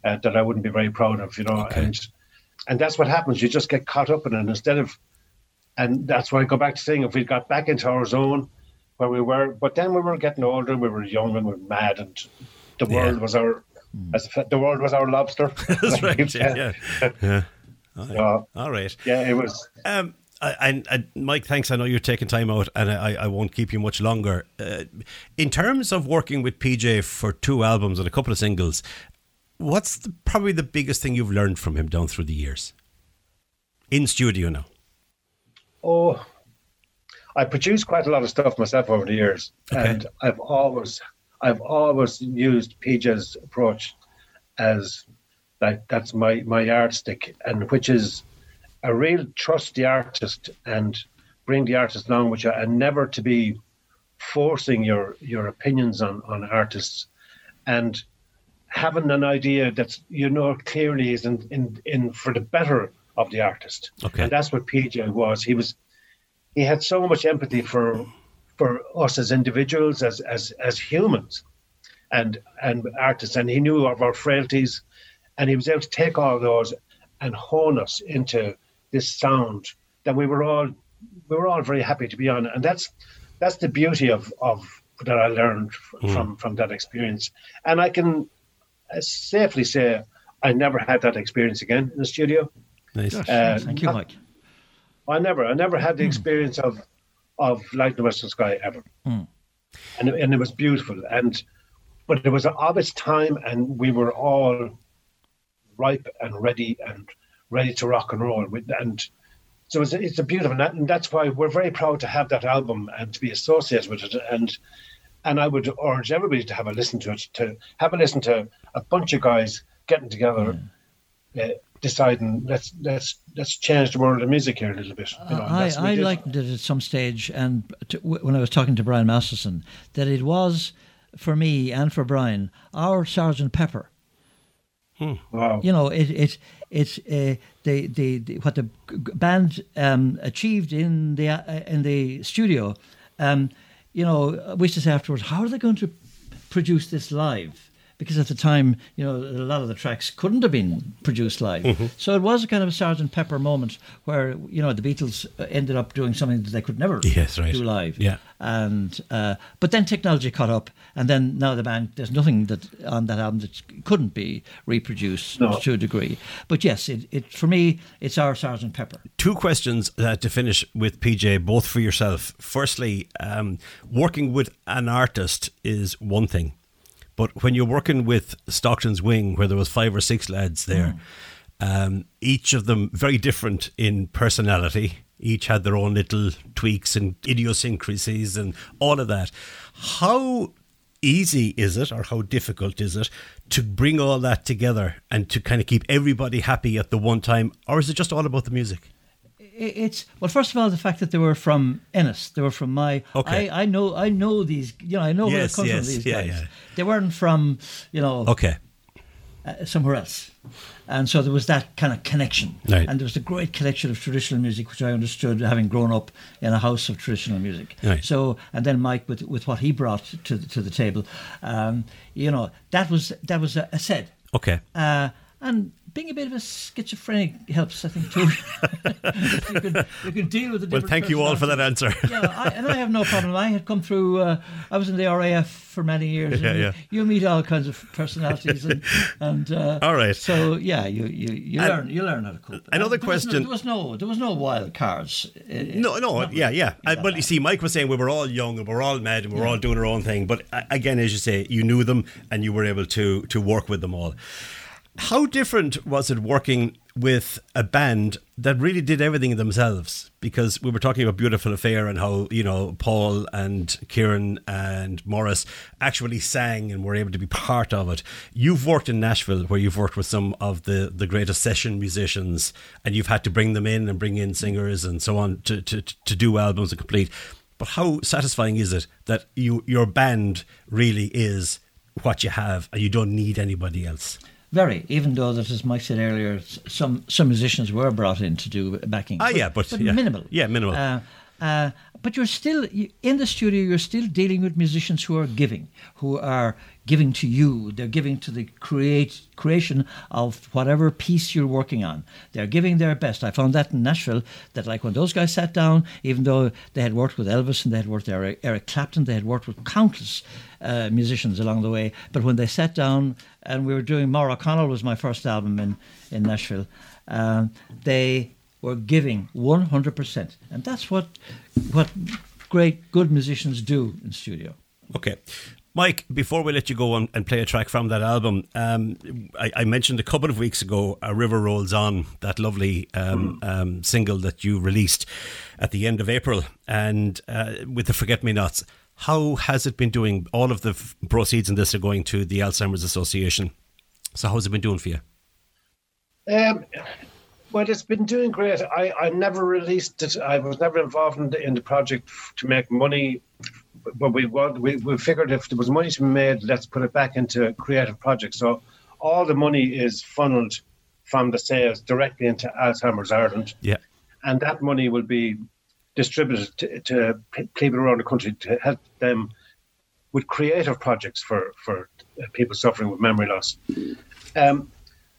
uh, that I wouldn't be very proud of, you know. Okay. And and that's what happens. You just get caught up in it instead of. And that's why I go back to saying if we got back into our zone where we were, but then we were getting older, we were young and we were mad, and the yeah. world was our. Mm. As the world was our lobster. That's right. Yeah. yeah. yeah. Uh, All right. Yeah, it was. Um, Mike, thanks. I know you're taking time out, and I, I won't keep you much longer. Uh, in terms of working with PJ for two albums and a couple of singles, what's the, probably the biggest thing you've learned from him down through the years in studio now? Oh, I produced quite a lot of stuff myself over the years, okay. and I've always, I've always used PJ's approach as like that's my my yardstick, and which is a real trust the artist and bring the artist along with you, and never to be forcing your your opinions on on artists, and having an idea that you know clearly is in in, in for the better of the artist. Okay, and that's what PJ was. He was he had so much empathy for for us as individuals, as as as humans, and and artists, and he knew of our frailties, and he was able to take all those and hone us into this sound that we were all we were all very happy to be on, and that's that's the beauty of of that I learned mm. from from that experience, and I can safely say I never had that experience again in the studio. Nice, uh, thank you, Mike. I never, I never had the hmm. experience of of Light in the Western Sky ever, mm. and and it was beautiful, and but it was of its time, and we were all ripe and ready and ready to rock and roll. With, And so it's, it's a beautiful, and, that, and that's why we're very proud to have that album and to be associated with it. And and I would urge everybody to have a listen to it, to have a listen to a bunch of guys getting together, uh, deciding let's let's let's change the world of music here a little bit. You know, I, that's what we I did. likened it at some stage, and to, when I was talking to Brian Masterson, that it was for me and for Brian our Sergeant Pepper. Wow. You know, it it it's uh, the, the the what the g- g- band um, achieved in the uh, in the studio. Um, you know, we used to say afterwards, how are they going to produce this live? Because at the time, you know, a lot of the tracks couldn't have been produced live. So it was a kind of a Sergeant Pepper moment where you know the Beatles uh, ended up doing something that they could never Yes, right. do live. Yeah. And uh, but then technology caught up, and then now the band there's nothing that on that album that couldn't be reproduced No. to a degree. But yes, it, it for me it's our Sergeant Pepper. Two questions uh, to finish with PJ, both for yourself. Firstly, um, working with an artist is one thing, but when you're working with Stockton's Wing, where there was five or six lads there, um, each of them very different in personality. Each had their own little tweaks and idiosyncrasies and all of that. How easy is it, or how difficult is it, to bring all that together and to kind of keep everybody happy at the one time, or is it just all about the music? It's well, first of all, the fact that they were from Ennis, they were from my. Okay. I, I know, I know these. You know, I know where Yes, they come yes, from. These yeah, guys. yeah. They weren't from, you know, Okay. uh, somewhere else. And so there was that kind of connection. Right. And there was a great collection of traditional music, which I understood having grown up in a house of traditional music. Right. So, and then Mike with with what he brought to the, to the table, um, you know, that was that was a, a said. Okay. Uh, and being a bit of a schizophrenic helps, I think, too. you, can, you can deal with the Well, thank you all for that answer. yeah, I, and I have no problem. I had come through. Uh, I was in the RAF for many years. Yeah, yeah. You meet all kinds of personalities, and, and uh, All right. So yeah, you you, you learn you learn how to cope. another There was no- question- There was no there was no wild cards. uh, No, no, yeah, yeah. That but you see, Mike was saying we were all young and we were all mad and we were all doing our own thing. But uh, again, as you say, you knew them and you were able to to work with them all. How different was it working with a band that really did everything themselves? Because we were talking about Beautiful Affair and how, you know, Paul and Kieran and Maurice actually sang and were able to be part of it. You've worked in Nashville where you've worked with some of the, the greatest session musicians and you've had to bring them in and bring in singers and so on to, to, to do albums and complete. But how satisfying is it that you your band really is what you have and you don't need anybody else? Very, even though that, as Mike said earlier, some some musicians were brought in to do backing. Ah, yeah, but- yeah. minimal. Yeah, minimal. Uh, uh, but you're still in the studio. You're still dealing with musicians who are giving, who are giving to you. They're giving to the create creation of whatever piece you're working on. They're giving their best. I found that in Nashville. That like when those guys sat down, even though they had worked with Elvis and they had worked with Eric, Eric Clapton, they had worked with countless uh, musicians along the way. But when they sat down and we were doing Maura O'Connell was my first album in in Nashville. Um, they were giving 100%, and that's what what great good musicians do in studio. Okay. Mike, before we let you go on and play a track from that album, um, I, I mentioned a couple of weeks ago A River Rolls On, that lovely um, um, single that you released at the end of April, and uh, with the Forget Me Nots. How has it been doing? All of the f- proceeds in this are going to the Alzheimer's Association. So, how's it been doing for you? Well, it's been doing great. I, I never released it. I was never involved in the, in the project to make money. But we, we we figured if there was money to be made, let's put it back into creative projects. So all the money is funneled from the sales directly into Alzheimer's Ireland, Yeah. and that money will be distributed to, to people around the country to help them with creative projects for for people suffering with memory loss. Um,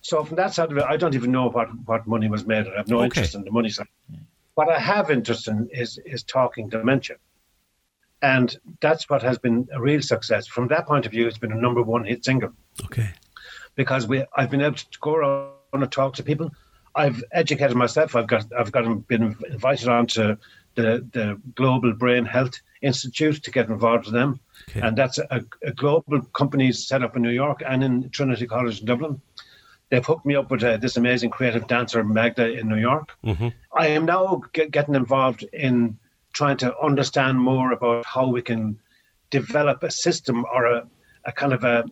so from that side of it, I don't even know what, what money was made. I have no Okay. interest in the money side. What I have interest in is is talking dementia, and that's what has been a real success. From that point of view, it's been a number one hit single Okay. because we I've been able to go around and talk to people. I've educated myself. I've got I've got been invited on to the the Global Brain Health Institute to get involved with them, Okay. and that's a, a global company set up in New York and in Trinity College in Dublin. They've hooked me up with uh, this amazing creative dancer Magda in New York. I am now get, getting involved in trying to understand more about how we can develop a system or a, a kind of a,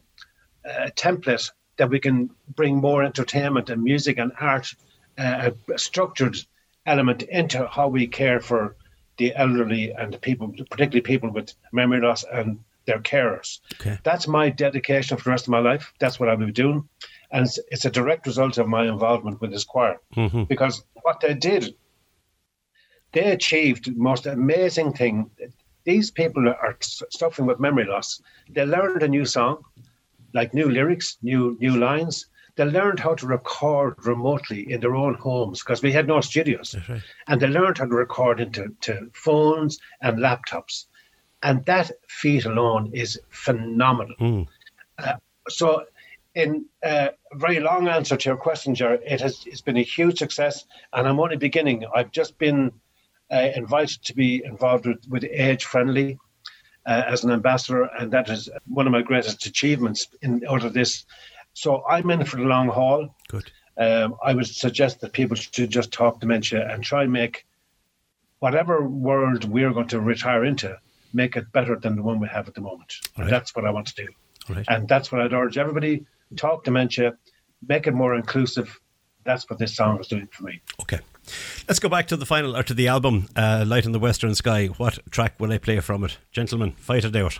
a template that we can bring more entertainment and music and art, uh, a structured element into how we care for the elderly and people, particularly people with memory loss and their carers. Okay. That's my dedication for the rest of my life. That's what I'll be doing. And it's, it's a direct result of my involvement with this choir. Because what they did, they achieved the most amazing thing. These people are suffering with memory loss. They learned a new song, like new lyrics, new new lines. They learned how to record remotely in their own homes because we had no studios, right. and they learned how to record into to phones and laptops, and that feat alone is phenomenal. Uh, so, in uh, a very long answer to your question, Ger, it has it's been a huge success, and I'm only beginning. I've just been uh, invited to be involved with, with Age Friendly uh, as an ambassador, and that is one of my greatest achievements in out of this. So I'm in for the long haul. Good. Um, I would suggest that people should just talk dementia and try and make whatever world we're going to retire into, make it better than the one we have at the moment. Right. that's what I want to do. All right. And that's what I'd urge everybody talk dementia, make it more inclusive. That's what this song was doing for me. Okay. Let's go back to the final or to the album, uh, Light in the Western Sky. What track will I play from it? Gentlemen, fight it out.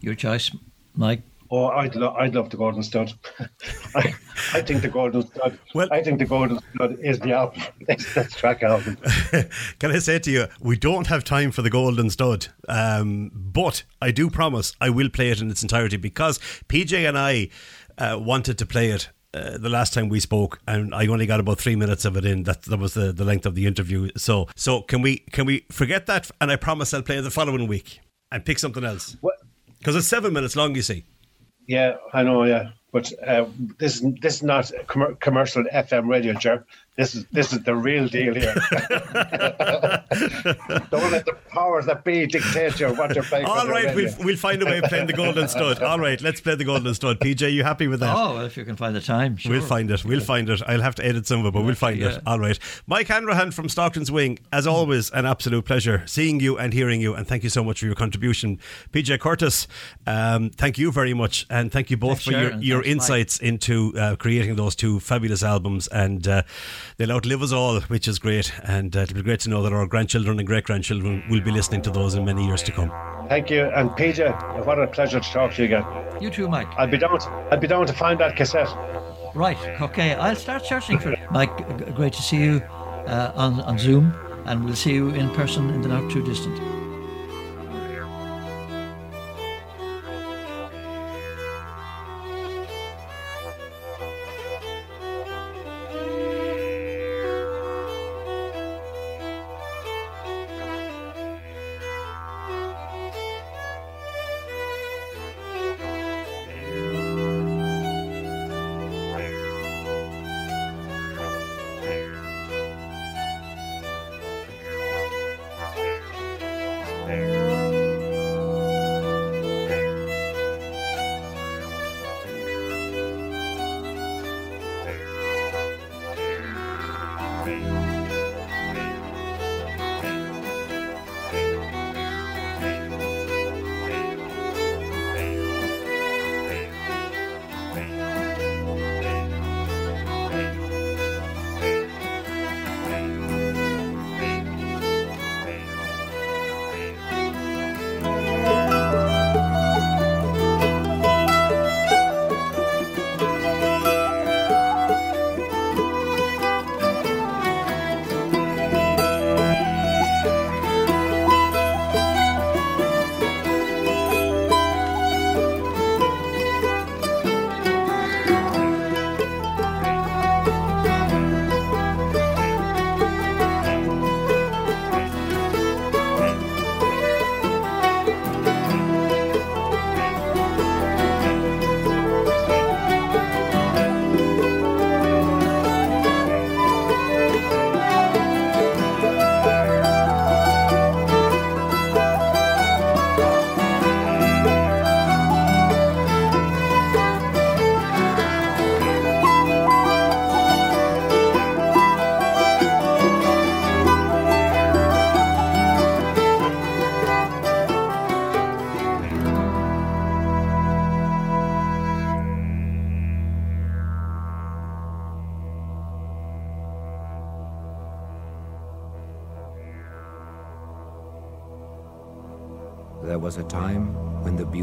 Your choice, Mike. Oh, I'd, lo- I'd love the Golden Stud. I, I think the Golden Stud. Well- I think the Golden Stud is the album. That's the track album. Can I say to you, we don't have time for the Golden Stud, um, but I do promise I will play it in its entirety because PJ and I uh, wanted to play it. Uh, the last time we spoke, and I only got about three minutes of it in. That that was the, the length of the interview. So so can we can we forget that? And I promise I'll play it the following week and pick something else What? because it's seven minutes long. You see. Yeah, I know. Yeah, but uh, this is this is not a commer- commercial FM radio, Ger. This is this is the real deal here. Don't let the powers that be dictate you what you're playing. All on the right, radio. we'll we'll find a way of playing the Golden Stud. All right, let's play the Golden Stud. PJ, you happy with that? Oh, well, if you can find the time, sure. We'll find it. We'll find it. I'll have to edit some of it, but we'll find it. All right. Mike Hanrahan from Stockton's Wing, as always, an absolute pleasure seeing you and hearing you. And thank you so much for your contribution. PJ Curtis, um, thank you very much. And thank you both Thanks, for your, Sharon. your Thanks, Mike. insights into uh, creating those two fabulous albums. And uh, they'll outlive us all, which is great. And uh, it'll be great to know that our grandchildren and great grandchildren will be listening to those in many years to come. Thank you, and PJ, what a pleasure to talk to you again. You too, Mike. I'll be down. To, I'll be down to find that cassette. Right. Okay. I'll start searching for it. Mike, g- great to see you uh, on on Zoom, and we'll see you in person in the not too distant.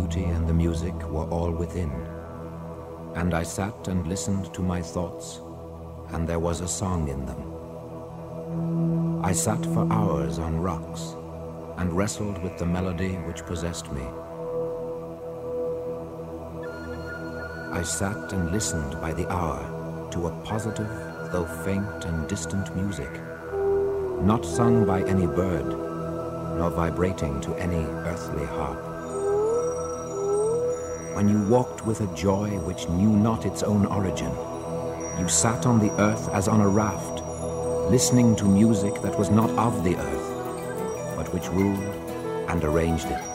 Beauty and the music were all within. And I sat and listened to my thoughts, and there was a song in them. I sat for hours on rocks and wrestled with the melody which possessed me. I sat and listened by the hour to a positive, though faint and distant music, not sung by any bird, nor vibrating to any earthly harp. When you walked with a joy which knew not its own origin, you sat on the earth as on a raft, listening to music that was not of the earth, but which ruled and arranged it.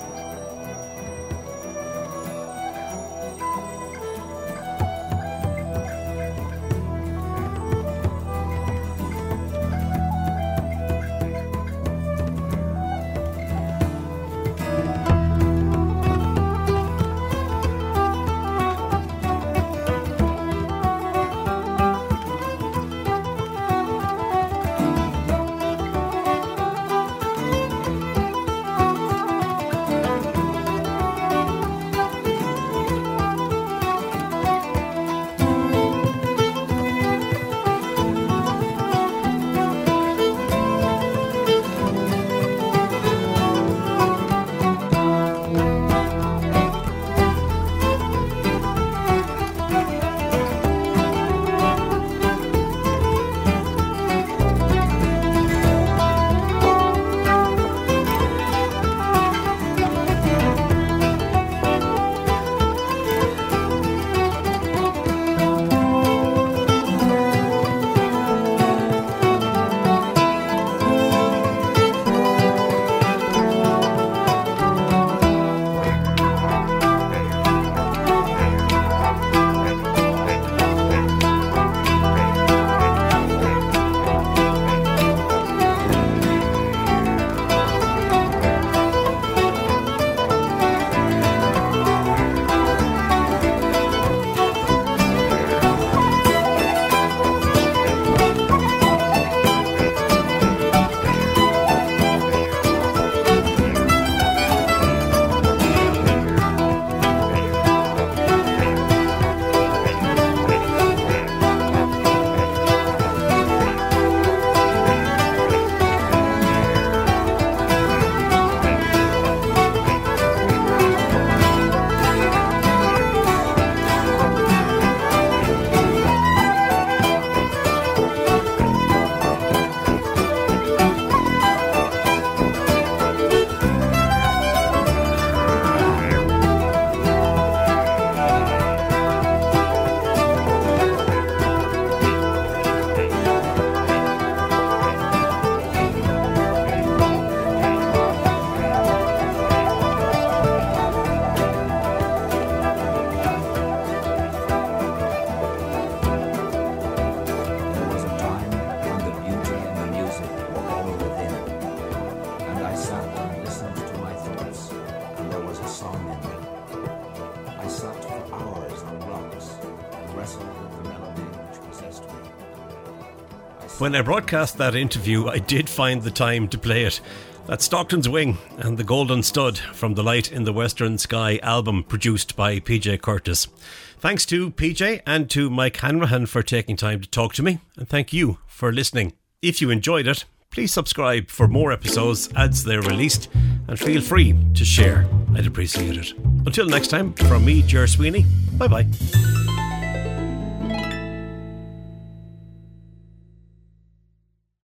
When I broadcast that interview, I did find the time to play it. That's Stockton's Wing and the Golden Stud from the Light in the Western Sky album produced by PJ Curtis. Thanks to PJ and to Mike Hanrahan for taking time to talk to me, and thank you for listening. If you enjoyed it, please subscribe for more episodes as they're released, and feel free to share. I'd appreciate it. Until next time, from me, Ger Sweeney, bye bye.